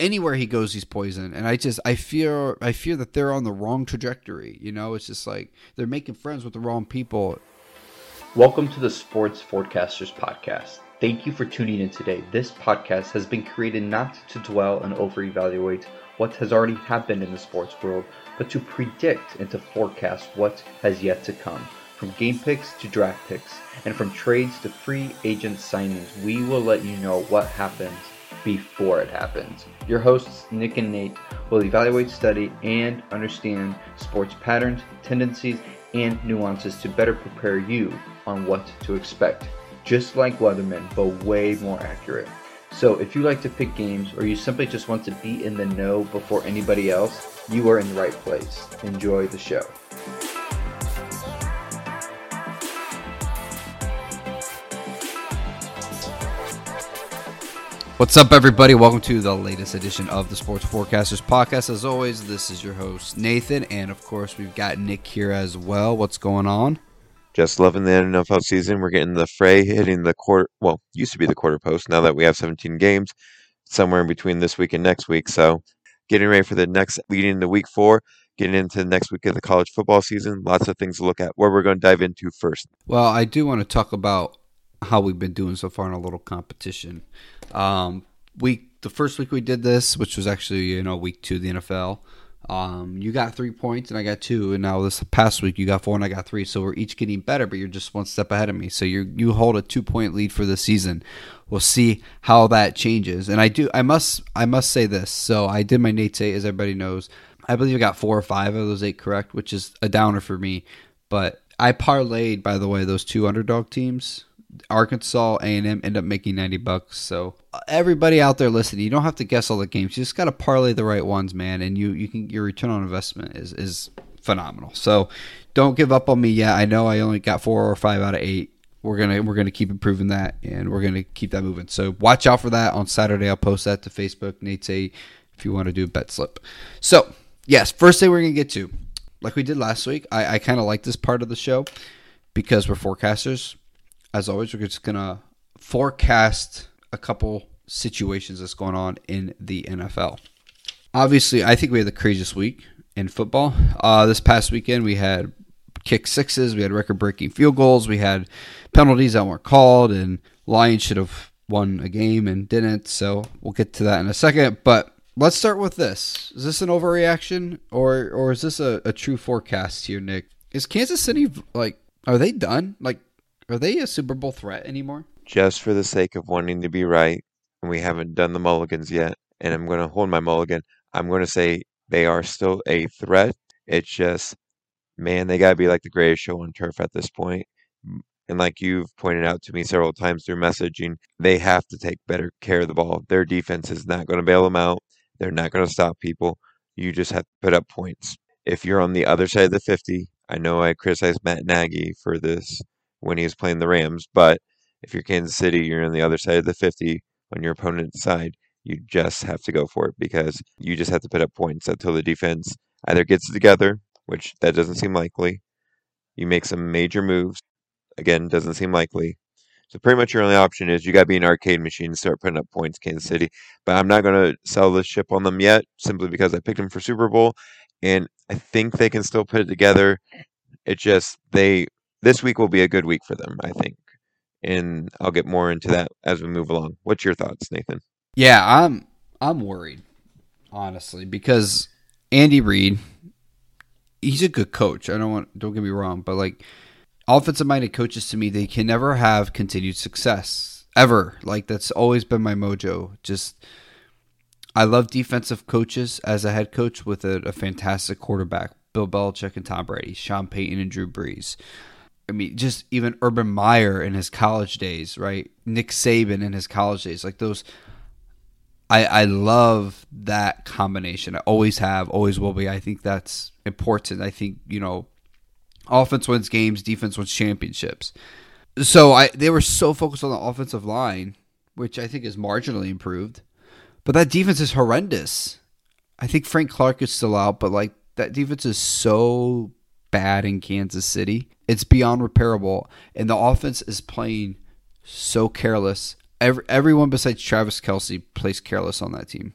anywhere he goes, he's poison. And I just I fear I fear that they're on the wrong trajectory. You know, it's just like they're making friends with the wrong people. Welcome to the Sports Forecasters podcast. Thank you for tuning in today. This podcast has been created not to dwell and over evaluate what has already happened in the sports world, but to predict and to forecast what has yet to come. From game picks to draft picks, and from trades to free agent signings, we will let you know what happens before it happens. Your hosts, Nick and Nate, will evaluate, study, and understand sports patterns, tendencies, and nuances to better prepare you on what to expect just like Weatherman, but way more accurate. So if you like to pick games or you simply just want to be in the know before anybody else, you are in the right place. Enjoy the show. What's up, everybody? Welcome to the latest edition of the Sports Forecasters podcast. As always, this is your host, Nathan, and of course, we've got Nick here as well. What's going on? Just loving the NFL season. We're getting the fray hitting the quarter. Well, used to be the quarter post. Now that we have 17 games, somewhere in between this week and next week. So, getting ready for the next leading into week four, getting into the next week of the college football season. Lots of things to look at. Where we're going to dive into first. Well, I do want to talk about how we've been doing so far in a little competition. Um, week the first week we did this, which was actually you know week two of the NFL. Um, you got three points and I got two, and now this past week you got four and I got three. So we're each getting better, but you're just one step ahead of me. So you you hold a two point lead for the season. We'll see how that changes. And I do I must I must say this. So I did my Nate's eight, as everybody knows. I believe I got four or five of those eight correct, which is a downer for me. But I parlayed, by the way, those two underdog teams Arkansas A&M end up making 90 bucks. So everybody out there listening, you don't have to guess all the games. You just got to parlay the right ones, man, and you you can your return on investment is is phenomenal. So don't give up on me yet. I know I only got 4 or 5 out of 8. We're going to we're going to keep improving that and we're going to keep that moving. So watch out for that on Saturday. I'll post that to Facebook, Nate if you want to do a bet slip. So, yes, first thing we're going to get to like we did last week. I, I kind of like this part of the show because we're forecasters as always, we're just gonna forecast a couple situations that's going on in the NFL. Obviously, I think we had the craziest week in football. Uh, this past weekend, we had kick sixes, we had record-breaking field goals, we had penalties that weren't called, and Lions should have won a game and didn't. So we'll get to that in a second. But let's start with this: Is this an overreaction, or or is this a, a true forecast here, Nick? Is Kansas City like? Are they done? Like are they a Super Bowl threat anymore? Just for the sake of wanting to be right, and we haven't done the mulligans yet, and I'm going to hold my mulligan. I'm going to say they are still a threat. It's just, man, they got to be like the greatest show on turf at this point. And like you've pointed out to me several times through messaging, they have to take better care of the ball. Their defense is not going to bail them out. They're not going to stop people. You just have to put up points. If you're on the other side of the 50, I know I criticized Matt Nagy for this when he was playing the Rams. But if you're Kansas City, you're on the other side of the 50 on your opponent's side. You just have to go for it because you just have to put up points until the defense either gets it together, which that doesn't seem likely. You make some major moves. Again, doesn't seem likely. So pretty much your only option is you got to be an arcade machine and start putting up points, Kansas City. But I'm not going to sell the ship on them yet, simply because I picked them for Super Bowl, and I think they can still put it together. It just they this week will be a good week for them, I think. And I'll get more into that as we move along. What's your thoughts, Nathan? Yeah, I'm I'm worried, honestly, because Andy Reid, he's a good coach. I don't want don't get me wrong, but like offensive minded coaches to me, they can never have continued success. Ever. Like that's always been my mojo. Just I love defensive coaches as a head coach with a, a fantastic quarterback. Bill Belichick and Tom Brady, Sean Payton and Drew Brees. I mean, just even Urban Meyer in his college days, right? Nick Saban in his college days, like those. I I love that combination. I always have, always will be. I think that's important. I think you know, offense wins games, defense wins championships. So I they were so focused on the offensive line, which I think is marginally improved, but that defense is horrendous. I think Frank Clark is still out, but like that defense is so bad in Kansas City. It's beyond repairable, and the offense is playing so careless. Every, everyone besides Travis Kelce plays careless on that team.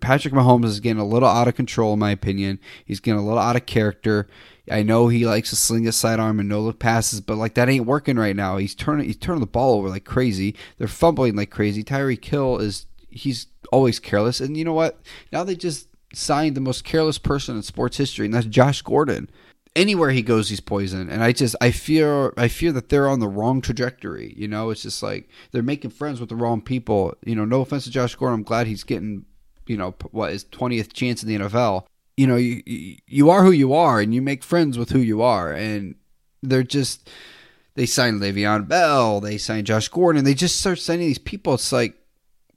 Patrick Mahomes is getting a little out of control, in my opinion. He's getting a little out of character. I know he likes to sling his sidearm and no look passes, but like that ain't working right now. He's turning he's turning the ball over like crazy. They're fumbling like crazy. Tyreek Hill is he's always careless, and you know what? Now they just signed the most careless person in sports history, and that's Josh Gordon anywhere he goes he's poison and i just i fear i fear that they're on the wrong trajectory you know it's just like they're making friends with the wrong people you know no offense to josh gordon i'm glad he's getting you know what his 20th chance in the nfl you know you you are who you are and you make friends with who you are and they're just they signed Le'Veon Bell, they signed Josh Gordon, and they just start signing these people. It's like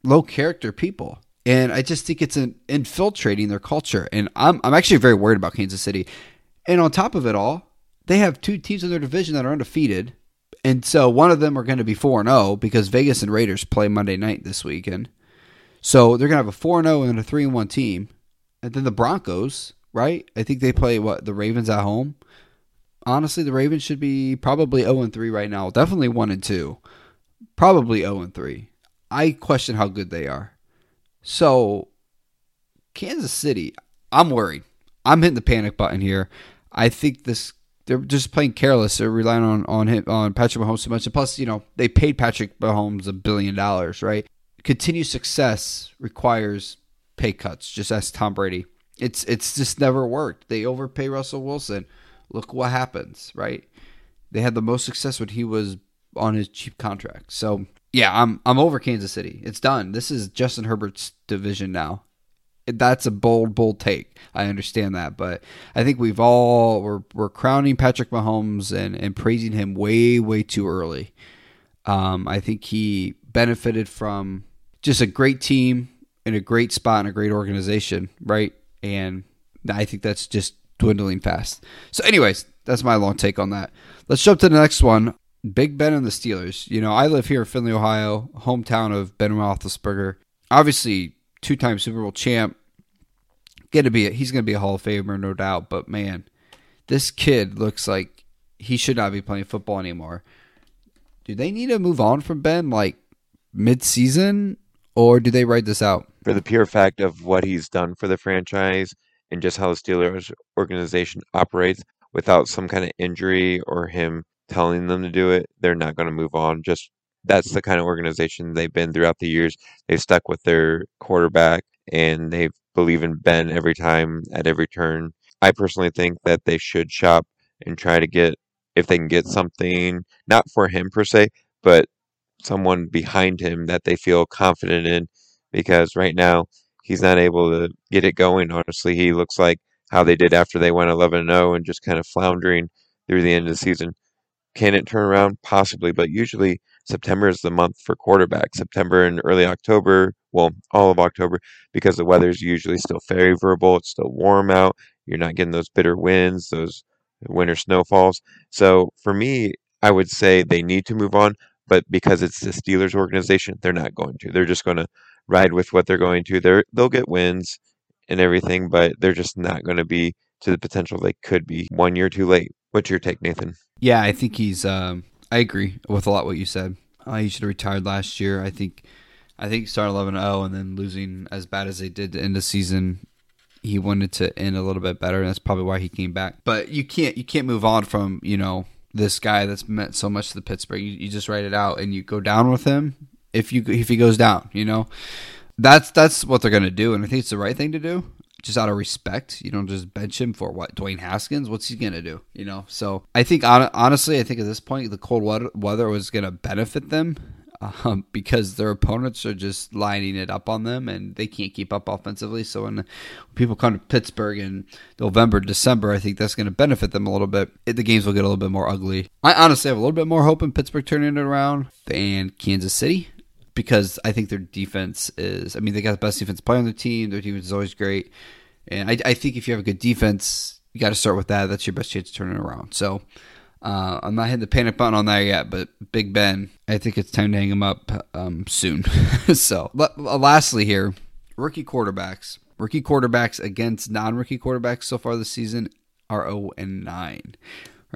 low character people. And I just think it's an infiltrating their culture. And I'm I'm actually very worried about Kansas City. And on top of it all, they have two teams in their division that are undefeated. And so one of them are going to be 4 0 because Vegas and Raiders play Monday night this weekend. So they're going to have a 4 0 and a 3 1 team. And then the Broncos, right? I think they play what? The Ravens at home. Honestly, the Ravens should be probably 0 3 right now. Definitely 1 and 2. Probably 0 3. I question how good they are. So, Kansas City, I'm worried. I'm hitting the panic button here. I think this they're just playing careless. They're relying on on him, on Patrick Mahomes too much. And plus, you know, they paid Patrick Mahomes a billion dollars, right? Continued success requires pay cuts. Just ask Tom Brady. It's it's just never worked. They overpay Russell Wilson. Look what happens, right? They had the most success when he was on his cheap contract. So yeah, I'm I'm over Kansas City. It's done. This is Justin Herbert's division now that's a bold, bold take. I understand that, but I think we've all we're we're crowning Patrick Mahomes and and praising him way, way too early. Um, I think he benefited from just a great team in a great spot and a great organization, right? And I think that's just dwindling fast. So, anyways, that's my long take on that. Let's jump to the next one. Big Ben and the Steelers. You know, I live here in Findlay, Ohio, hometown of Ben Roethlisberger. Obviously, two-time Super Bowl champ, gonna be a, he's gonna be a Hall of Famer, no doubt. But man, this kid looks like he should not be playing football anymore. Do they need to move on from Ben like mid-season, or do they write this out? For the pure fact of what he's done for the franchise and just how the Steelers organization operates, without some kind of injury or him telling them to do it, they're not going to move on. Just that's the kind of organization they've been throughout the years. They've stuck with their quarterback and they've believe in Ben every time at every turn. I personally think that they should shop and try to get if they can get something not for him per se, but someone behind him that they feel confident in because right now he's not able to get it going. Honestly, he looks like how they did after they went 11 0 and just kind of floundering through the end of the season. Can it turn around? Possibly, but usually September is the month for quarterbacks. September and early October, well, all of October, because the weather is usually still favorable. It's still warm out. You're not getting those bitter winds, those winter snowfalls. So for me, I would say they need to move on, but because it's the Steelers organization, they're not going to. They're just going to ride with what they're going to. They're they'll get wins and everything, but they're just not going to be to the potential they could be one year too late. What's your take, Nathan? Yeah, I think he's. Um, I agree with a lot what you said. Uh, he should have retired last year. I think. I think starting 11-0 and then losing as bad as they did to end the season. He wanted to end a little bit better, and that's probably why he came back. But you can't you can't move on from you know this guy that's meant so much to the Pittsburgh. You, you just write it out and you go down with him if you if he goes down. You know, that's that's what they're gonna do, and I think it's the right thing to do just out of respect. You don't just bench him for what Dwayne Haskins. What's he gonna do? You know. So I think honestly, I think at this point the cold weather was gonna benefit them um, because their opponents are just lining it up on them and they can't keep up offensively. So when people come to Pittsburgh in November, December, I think that's going to benefit them a little bit. The games will get a little bit more ugly. I honestly have a little bit more hope in Pittsburgh turning it around than Kansas City because I think their defense is. I mean, they got the best defense player on the team. Their defense is always great, and I, I think if you have a good defense, you got to start with that. That's your best chance to turn it around. So. Uh, I'm not hitting the panic button on that yet, but Big Ben, I think it's time to hang him up um, soon. so, but, lastly, here, rookie quarterbacks. Rookie quarterbacks against non-rookie quarterbacks so far this season are 0 and 9.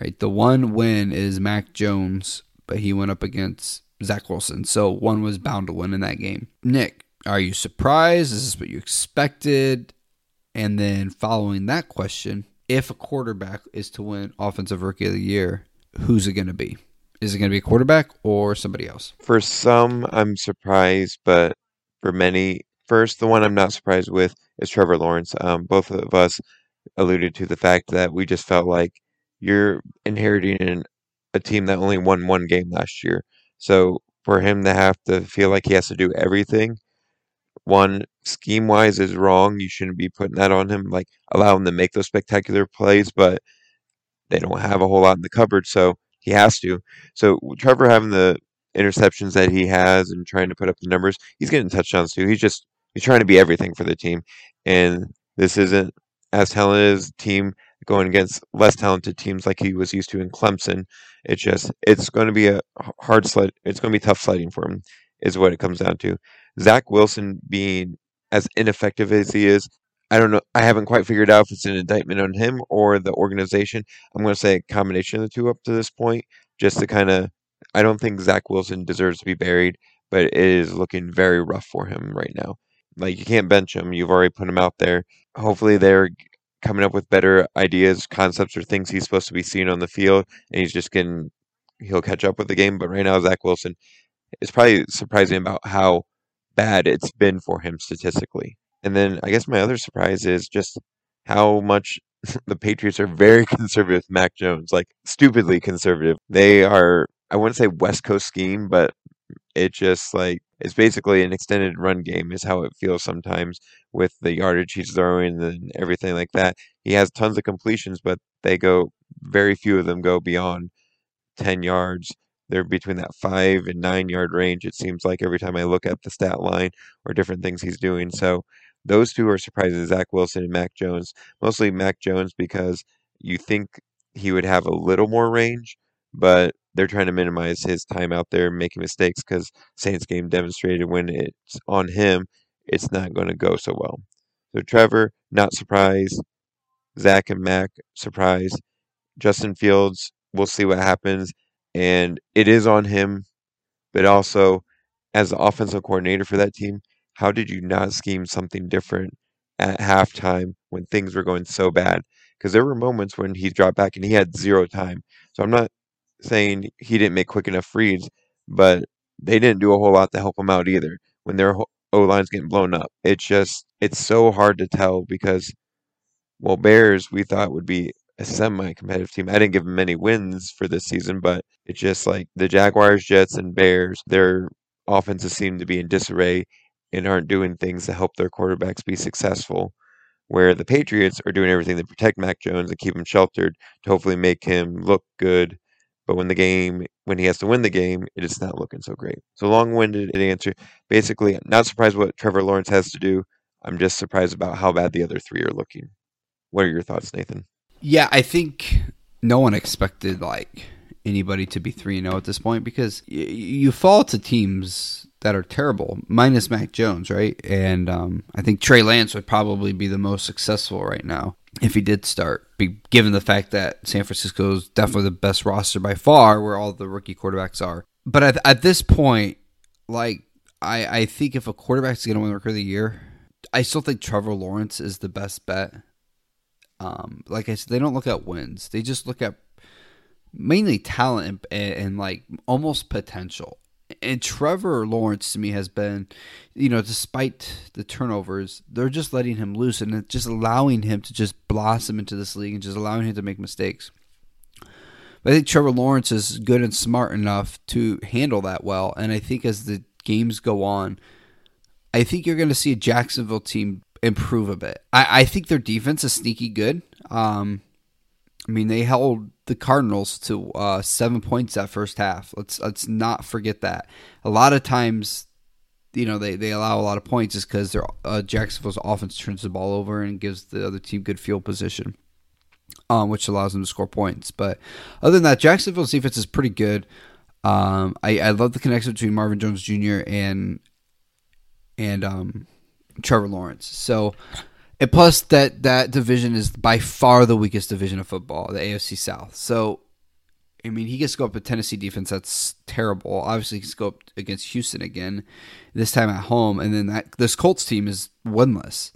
Right, the one win is Mac Jones, but he went up against Zach Wilson. So one was bound to win in that game. Nick, Are you surprised? Is this what you expected? And then following that question, if a quarterback is to win Offensive Rookie of the Year, who's it going to be? Is it going to be a quarterback or somebody else? For some, I'm surprised, but for many, first, the one I'm not surprised with is Trevor Lawrence. Um, both of us alluded to the fact that we just felt like you're inheriting a team that only won one game last year. So for him to have to feel like he has to do everything, one scheme wise is wrong. You shouldn't be putting that on him. Like allow him to make those spectacular plays, but they don't have a whole lot in the cupboard, so he has to. So Trevor having the interceptions that he has and trying to put up the numbers, he's getting touchdowns too. He's just he's trying to be everything for the team. And this isn't as talented as team going against less talented teams like he was used to in Clemson. It's just it's going to be a hard sled. It's going to be tough sledding for him, is what it comes down to. Zach Wilson being as ineffective as he is, I don't know. I haven't quite figured out if it's an indictment on him or the organization. I'm going to say a combination of the two up to this point, just to kind of. I don't think Zach Wilson deserves to be buried, but it is looking very rough for him right now. Like you can't bench him. You've already put him out there. Hopefully they're coming up with better ideas, concepts, or things he's supposed to be seeing on the field, and he's just getting he'll catch up with the game. But right now, Zach Wilson is probably surprising about how bad it's been for him statistically. And then I guess my other surprise is just how much the Patriots are very conservative with Mac Jones, like stupidly conservative. They are I wouldn't say West Coast scheme, but it just like it's basically an extended run game is how it feels sometimes with the yardage he's throwing and everything like that. He has tons of completions, but they go very few of them go beyond 10 yards. They're between that five and nine yard range, it seems like every time I look at the stat line or different things he's doing. So those two are surprises: Zach Wilson and Mac Jones. Mostly Mac Jones because you think he would have a little more range, but they're trying to minimize his time out there making mistakes because Saints game demonstrated when it's on him, it's not going to go so well. So Trevor, not surprised. Zach and Mac, surprised. Justin Fields, we'll see what happens. And it is on him, but also as the offensive coordinator for that team, how did you not scheme something different at halftime when things were going so bad? Because there were moments when he dropped back and he had zero time. So I'm not saying he didn't make quick enough reads, but they didn't do a whole lot to help him out either when their O line's getting blown up. It's just it's so hard to tell because well, Bears we thought would be a semi-competitive team. I didn't give them many wins for this season, but it's just like the Jaguars, Jets, and Bears. Their offenses seem to be in disarray and aren't doing things to help their quarterbacks be successful where the Patriots are doing everything to protect Mac Jones and keep him sheltered to hopefully make him look good. But when the game, when he has to win the game, it is not looking so great. So long-winded answer. Basically, not surprised what Trevor Lawrence has to do. I'm just surprised about how bad the other three are looking. What are your thoughts, Nathan? Yeah, I think no one expected like anybody to be three and zero at this point because y- you fall to teams that are terrible, minus Mac Jones, right? And um, I think Trey Lance would probably be the most successful right now if he did start, be, given the fact that San Francisco is definitely the best roster by far, where all the rookie quarterbacks are. But at, at this point, like I, I think if a quarterback's going to win the Rookie of the Year, I still think Trevor Lawrence is the best bet. Um, like I said, they don't look at wins; they just look at mainly talent and, and like almost potential and Trevor Lawrence to me has been, you know, despite the turnovers, they're just letting him loose and just allowing him to just blossom into this league and just allowing him to make mistakes. But I think Trevor Lawrence is good and smart enough to handle that well. And I think as the games go on, I think you're going to see a Jacksonville team improve a bit. I, I think their defense is sneaky good. Um, I mean, they held the Cardinals to uh, seven points that first half. Let's let's not forget that. A lot of times, you know, they, they allow a lot of points just because their uh, Jacksonville's offense turns the ball over and gives the other team good field position, um, which allows them to score points. But other than that, Jacksonville's defense is pretty good. Um, I, I love the connection between Marvin Jones Jr. and and um, Trevor Lawrence. So and plus, that that division is by far the weakest division of football, the AFC South. So I mean, he gets to go up a Tennessee defense that's terrible. Obviously, he gets to go up against Houston again, this time at home, and then that this Colts team is winless.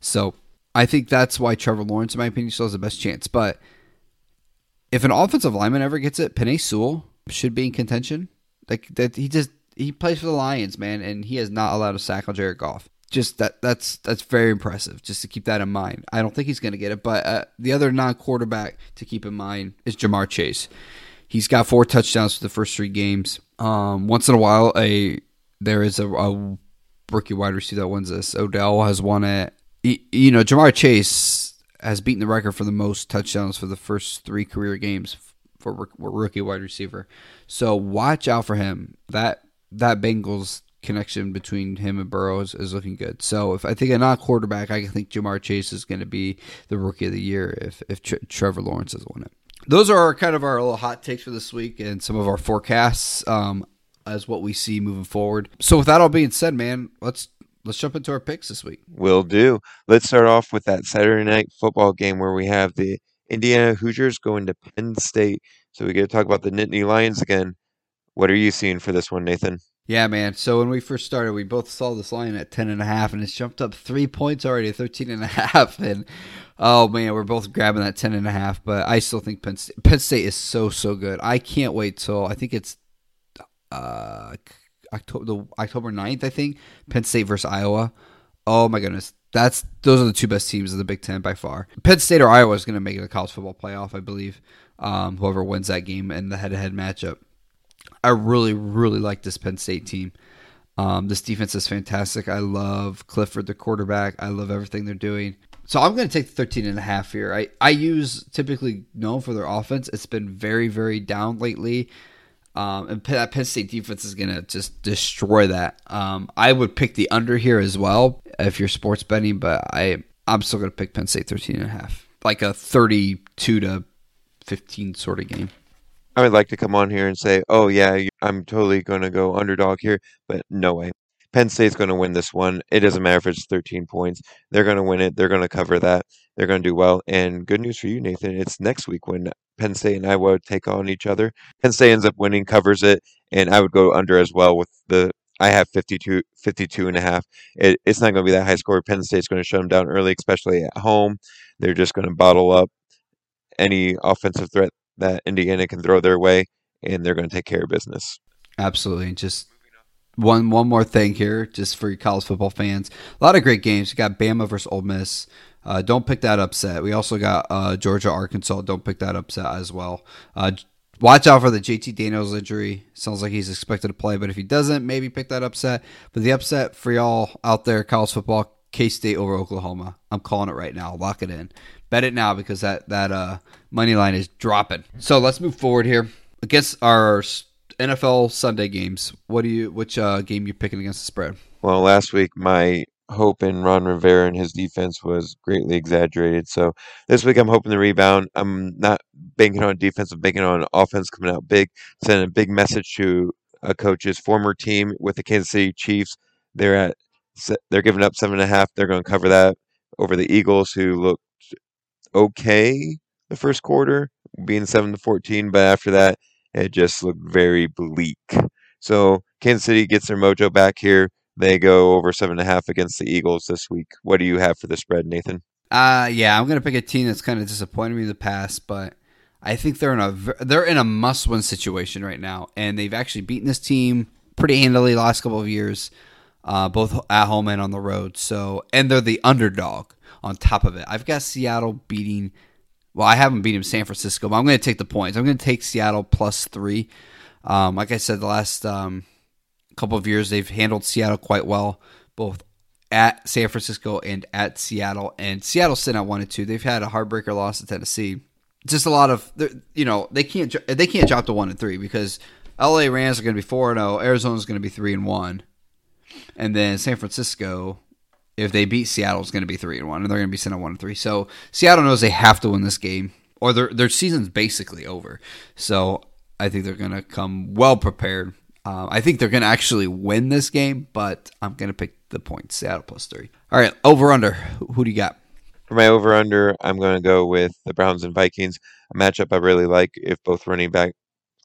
So I think that's why Trevor Lawrence, in my opinion, still has the best chance. But if an offensive lineman ever gets it, Penei Sewell should be in contention. Like that, he just he plays for the Lions, man, and he has not allowed a sack on Jared Goff. Just that that's that's very impressive. Just to keep that in mind. I don't think he's going to get it, but uh, the other non-quarterback to keep in mind is Ja'Marr Chase. He's got four touchdowns for the first three games. Um, once in a while, a there is a, a rookie wide receiver that wins this. Odell has won it. He, you know, Ja'Marr Chase has beaten the record for the most touchdowns for the first three career games for rookie wide receiver. So watch out for him. That that Bengals connection between him and Burrows is looking good. So if I think a quarterback, I think Ja'Marr Chase is going to be the rookie of the year if if Tr- Trevor Lawrence has win it. Those are kind of our little hot takes for this week and some of our forecasts um, as what we see moving forward. So with that all being said, man, let's let's jump into our picks this week. We'll do. Let's start off with that Saturday night football game where we have the Indiana Hoosiers going to Penn State. So we get to talk about the Nittany Lions again. What are you seeing for this one, Nathan? Yeah, man. So when we first started, we both saw this line at 10 and a half and it's jumped up 3 points already, 13 and a half and oh man, we're both grabbing that 10 and a half, but I still think Penn State, Penn State is so so good. I can't wait till I think it's uh October the October 9th, I think, Penn State versus Iowa. Oh my goodness. That's those are the two best teams of the Big 10 by far. Penn State or Iowa is going to make it a college football playoff, I believe. Um, whoever wins that game and the head-to-head matchup. I really, really like this Penn State team. Um, this defense is fantastic. I love Clifford, the quarterback. I love everything they're doing. So I'm going to take the 13 and a half here. I, IU typically known for their offense. It's been very, very down lately. Um, and that Penn State defense is going to just destroy that. Um, I would pick the under here as well if you're sports betting, but I, I'm still going to pick Penn State 13 and a half. Like a 32 to 15 sort of game. I would like to come on here and say, oh, yeah, I'm totally going to go underdog here, but no way. Penn State's going to win this one. It doesn't matter if it's 13 points. They're going to win it. They're going to cover that. They're going to do well. And good news for you, Nathan. It's next week when Penn State and Iowa take on each other. Penn State ends up winning, covers it, and I would go under as well with the. I have 52, 52 and a half. It, it's not going to be that high score. Penn State's going to shut them down early, especially at home. They're just going to bottle up any offensive threat that Indiana can throw their way, and they're going to take care of business. Absolutely. Just one one more thing here, just for college football fans. A lot of great games. You got Bama versus Ole Miss. Uh, don't pick that upset. We also got uh, Georgia Arkansas. Don't pick that upset as well. Uh, watch out for the JT Daniels injury. Sounds like he's expected to play, but if he doesn't, maybe pick that upset. But the upset for y'all out there, college football, K State over Oklahoma. I'm calling it right now. Lock it in. Bet it now because that that uh, money line is dropping. So let's move forward here against our NFL Sunday games. What do you which uh, game you picking against the spread? Well, last week my hope in Ron Rivera and his defense was greatly exaggerated. So this week I'm hoping to rebound. I'm not banking on defense. I'm banking on offense coming out big, sending a big message to a coach's former team with the Kansas City Chiefs. They're at they're giving up seven and a half. They're going to cover that over the Eagles, who looked okay the first quarter, being seven to fourteen, but after that, it just looked very bleak. So Kansas City gets their mojo back here. They go over seven and a half against the Eagles this week. What do you have for the spread, Nathan? Uh yeah, I'm gonna pick a team that's kind of disappointed me in the past, but I think they're in a they're in a must-win situation right now, and they've actually beaten this team pretty handily last couple of years uh, both at home and on the road. So, and they're the underdog on top of it. I've got Seattle beating. Well, I haven't beaten San Francisco, but I'm going to take the points. I'm going to take Seattle plus three. Um, like I said, the last um, couple of years they've handled Seattle quite well, both at San Francisco and at Seattle. And Seattle sitting at one and two. They've had a heartbreaker loss to Tennessee. Just a lot of you know they can't they can't drop to one and three because LA Rams are going to be four and zero. Arizona is going to be three and one. And then San Francisco, if they beat Seattle, is going to be three and one, and they're going to be sent at one and three. So Seattle knows they have to win this game, or their their season's basically over. So I think they're going to come well prepared. Uh, I think they're going to actually win this game, but I'm going to pick the points. Seattle plus three. All right, over under. Who do you got? For my over under, I'm going to go with the Browns and Vikings, a matchup I really like. If both running back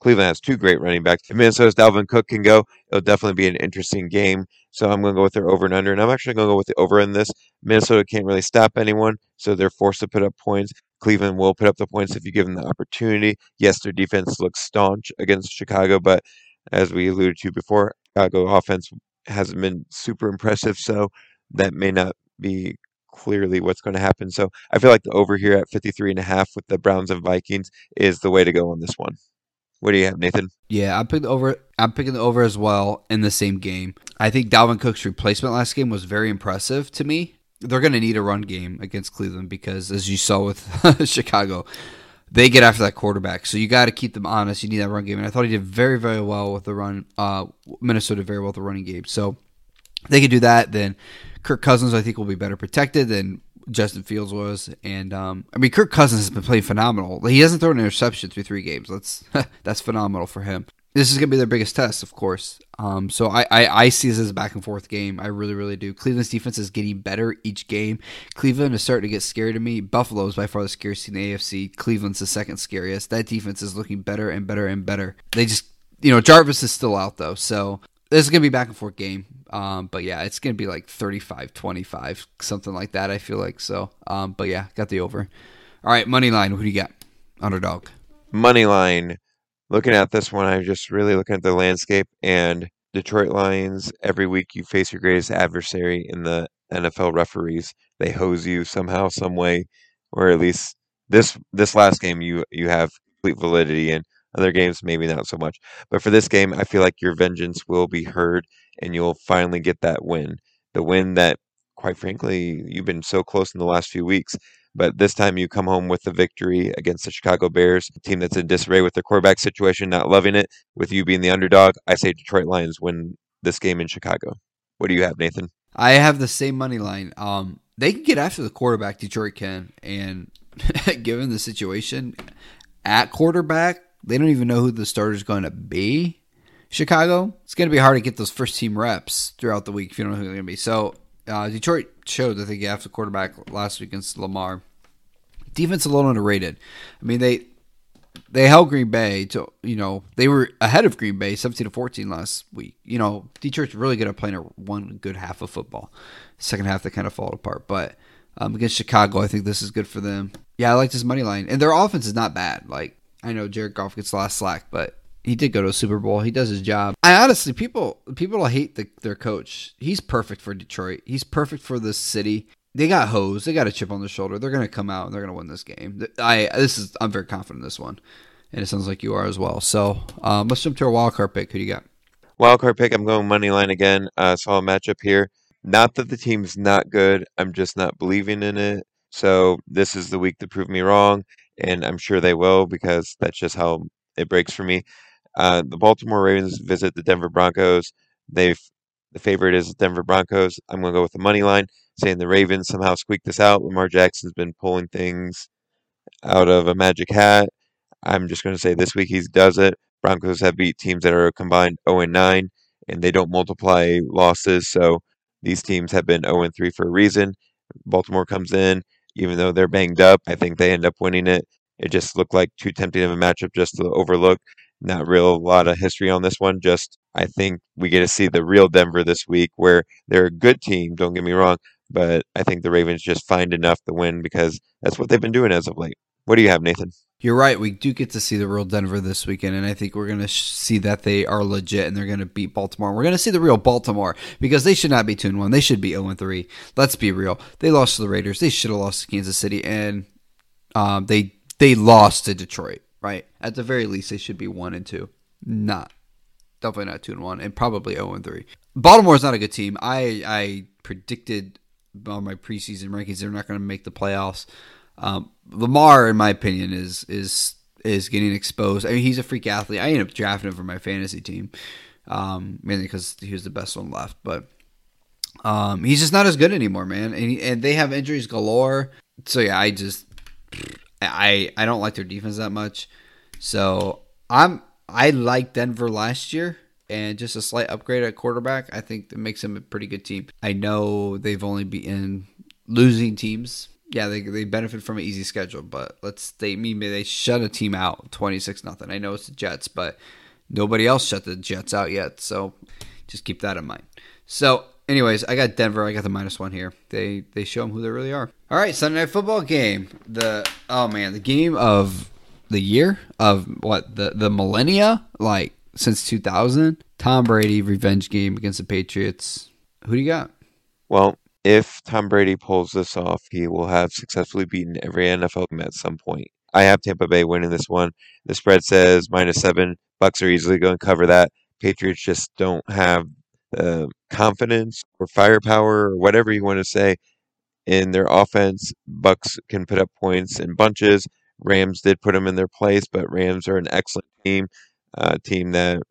Cleveland has two great running backs. If Minnesota's Dalvin Cook can go, it'll definitely be an interesting game. So I'm going to go with their over and under, and I'm actually going to go with the over in this. Minnesota can't really stop anyone, so they're forced to put up points. Cleveland will put up the points if you give them the opportunity. Yes, their defense looks staunch against Chicago, but as we alluded to before, Chicago offense hasn't been super impressive, so that may not be clearly what's going to happen. So I feel like the over here at 53 and a half with the Browns and Vikings is the way to go on this one. What do you have, Nathan? Yeah, I'm picking the over. I'm picking the over as well in the same game. I think Dalvin Cook's replacement last game was very impressive to me. They're going to need a run game against Cleveland because, as you saw with Chicago, they get after that quarterback. So you got to keep them honest. You need that run game, and I thought he did very, very well with the run. Uh, Minnesota very well with the running game. So they could do that. Then Kirk Cousins, I think, will be better protected than Justin Fields was. And um, I mean, Kirk Cousins has been playing phenomenal. He hasn't thrown an interception through three games. That's that's phenomenal for him. This is going to be their biggest test, of course. Um, so I, I, I see this as a back and forth game. I really, really do. Cleveland's defense is getting better each game. Cleveland is starting to get scary to me. Buffalo is by far the scariest in the AFC. Cleveland's the second scariest. That defense is looking better and better and better. They just, you know, Jarvis is still out though. So this is going to be back and forth game. Um, but yeah, it's going to be like 35 25, something like that, I feel like. So, um, but yeah, got the over. All right, money line. Who do you got? Underdog. Money line. Looking at this one, I'm just really looking at the landscape and Detroit Lions. Every week, you face your greatest adversary in the NFL referees. They hose you somehow, some way, or at least this this last game you you have complete validity in. Other games, maybe not so much. But for this game, I feel like your vengeance will be heard and you'll finally get that win. The win that, quite frankly, you've been so close in the last few weeks. But this time you come home with the victory against the Chicago Bears, a team that's in disarray with their quarterback situation, not loving it. With you being the underdog, I say Detroit Lions win this game in Chicago. What do you have, Nathan? I have the same money line. Um, they can get after the quarterback, Detroit can, and given the situation at quarterback, they don't even know who the starter is going to be. Chicago, it's going to be hard to get those first team reps throughout the week if you don't know who they're going to be. So uh, Detroit showed that they get after the quarterback last week against Lamar. Defense a little underrated. I mean they they held Green Bay to you know they were ahead of Green Bay seventeen to fourteen last week. You know Detroit's really good at playing a one good half of football. Second half they kind of fall apart, but um, against Chicago I think this is good for them. Yeah, I like this money line, and their offense is not bad. Like I know Jared Goff gets a lot of slack, but he did go to a Super Bowl. He does his job. I honestly, people people hate the, their coach. He's perfect for Detroit. He's perfect for this city. They got hose. They got a chip on their shoulder. They're gonna come out and they're gonna win this game. I this is I'm very confident in this one, and it sounds like you are as well. So um, let's jump to our wild card pick. Who do you got? Wild card pick. I'm going money line again. Uh, saw a matchup here. Not that the team's not good. I'm just not believing in it. So this is the week to prove me wrong, and I'm sure they will because that's just how it breaks for me. Uh, the Baltimore Ravens visit the Denver Broncos. They've the favorite is the Denver Broncos. I'm going to go with the money line, saying the Ravens somehow squeak this out. Lamar Jackson's been pulling things out of a magic hat. I'm just going to say this week he does it. Broncos have beat teams that are combined 0 and 9, and they don't multiply losses. So these teams have been 0 and 3 for a reason. Baltimore comes in, even though they're banged up. I think they end up winning it. It just looked like too tempting of a matchup just to overlook not real a lot of history on this one. Just I think we get to see the real Denver this week, where they're a good team. Don't get me wrong, but I think the Ravens just find enough to win because that's what they've been doing as of late. What do you have, Nathan? You're right. We do get to see the real Denver this weekend, and I think we're going to sh- see that they are legit and they're going to beat Baltimore. We're going to see the real Baltimore because they should not be 2 1. They should be 0 3. Let's be real. They lost to the Raiders. They should have lost to Kansas City, and um, they they lost to Detroit right? At the very least, they should be one and two. Not definitely not two and one, and probably zero and three. Baltimore is not a good team. I I predicted on my preseason rankings they're not going to make the playoffs. Um, Lamar, in my opinion, is is is getting exposed. I mean, he's a freak athlete. I ended up drafting him for my fantasy team, um, mainly because he was the best one left. But um, he's just not as good anymore, man. And, he, and they have injuries galore. So yeah, I just I I don't like their defense that much. So I'm I like Denver last year and just a slight upgrade at quarterback. I think that makes them a pretty good team. I know they've only been losing teams. Yeah, they they benefit from an easy schedule, but let's they mean they shut a team out twenty six nothing. I know it's the Jets, but nobody else shut the Jets out yet, so just keep that in mind. So, anyways, I got Denver. I got the minus one here. They they show them who they really are. All right, Sunday night football game. The oh man, the game of the year of what the the millennia like since two thousand. Tom Brady revenge game against the Patriots. Who do you got? Well, if Tom Brady pulls this off, he will have successfully beaten every NFL team at some point. I have Tampa Bay winning this one. The spread says minus seven. Bucks are easily going to cover that. Patriots just don't have confidence or firepower or whatever you want to say in their offense. Bucks can put up points in bunches. Rams did put them in their place, but Rams are an excellent team, team that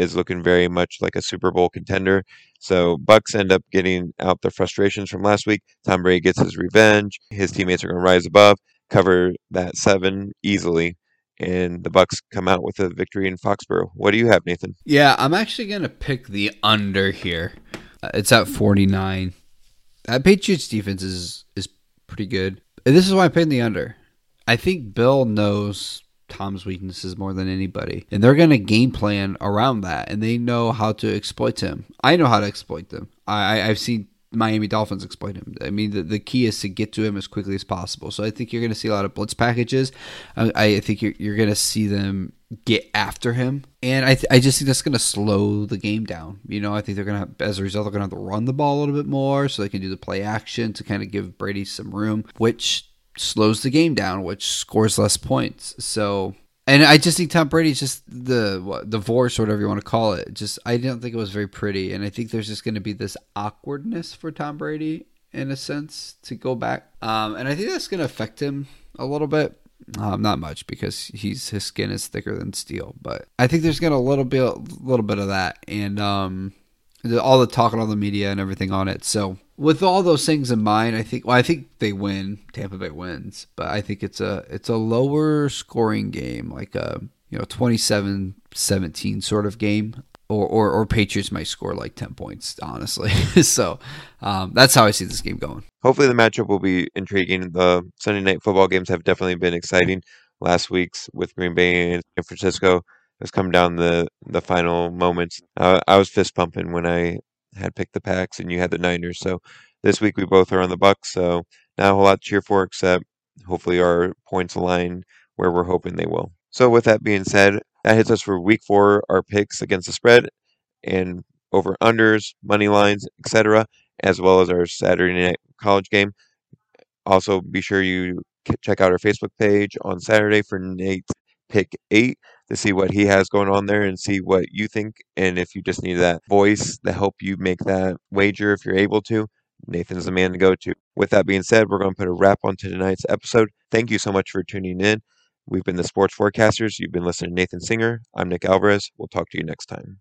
is looking very much like a Super Bowl contender. So Bucks end up getting out their frustrations from last week. Tom Brady gets his revenge. His teammates are going to rise above, cover that seven easily, and the Bucks come out with a victory in Foxborough. What do you have, Nathan? Yeah, I'm actually going to pick the under here. Uh, it's at 49. That Patriots defense is is pretty good. And this is why I'm picked the under. I think Bill knows Tom's weaknesses more than anybody. And they're going to game plan around that, and they know how to exploit him. I know how to exploit them. I, I've seen Miami Dolphins exploit him. I mean, the, the key is to get to him as quickly as possible. So I think you're going to see a lot of blitz packages. I, I think you're, you're going to see them get after him. And I, th- I just think that's going to slow the game down. You know, I think they're going to, as a result, they're going to have to run the ball a little bit more so they can do the play action to kind of give Brady some room, which slows the game down, which scores less points. So, and I just think Tom Brady's just the divorce or whatever you want to call it. Just I don't think it was very pretty, and I think there's just going to be this awkwardness for Tom Brady in a sense to go back, um, and I think that's going to affect him a little bit. Um, not much because he's his skin is thicker than steel, but I think there's gonna a little bit, a little bit of that, and um, all the talk and all the media and everything on it. So with all those things in mind, I think well, I think they win. Tampa Bay wins, but I think it's a it's a lower scoring game, like a you know 27-17 sort of game. Or, or, or Patriots might score like 10 points, honestly. so um, that's how I see this game going. Hopefully, the matchup will be intriguing. The Sunday night football games have definitely been exciting. Last week's with Green Bay and San Francisco has come down the, the final moments. Uh, I was fist pumping when I had picked the Packs and you had the Niners. So this week we both are on the Bucks. So not a whole lot to cheer for, except hopefully our points align where we're hoping they will. So with that being said, that hits us for week four, our picks against the spread and over unders, money lines, etc., as well as our Saturday night college game. Also, be sure you check out our Facebook page on Saturday for Nate's pick eight to see what he has going on there and see what you think. And if you just need that voice to help you make that wager, if you're able to, Nathan's the man to go to. With that being said, we're going to put a wrap on to tonight's episode. Thank you so much for tuning in. We've been the Sports Forecasters. You've been listening to Nathan Singer. I'm Nick Alvarez. We'll talk to you next time.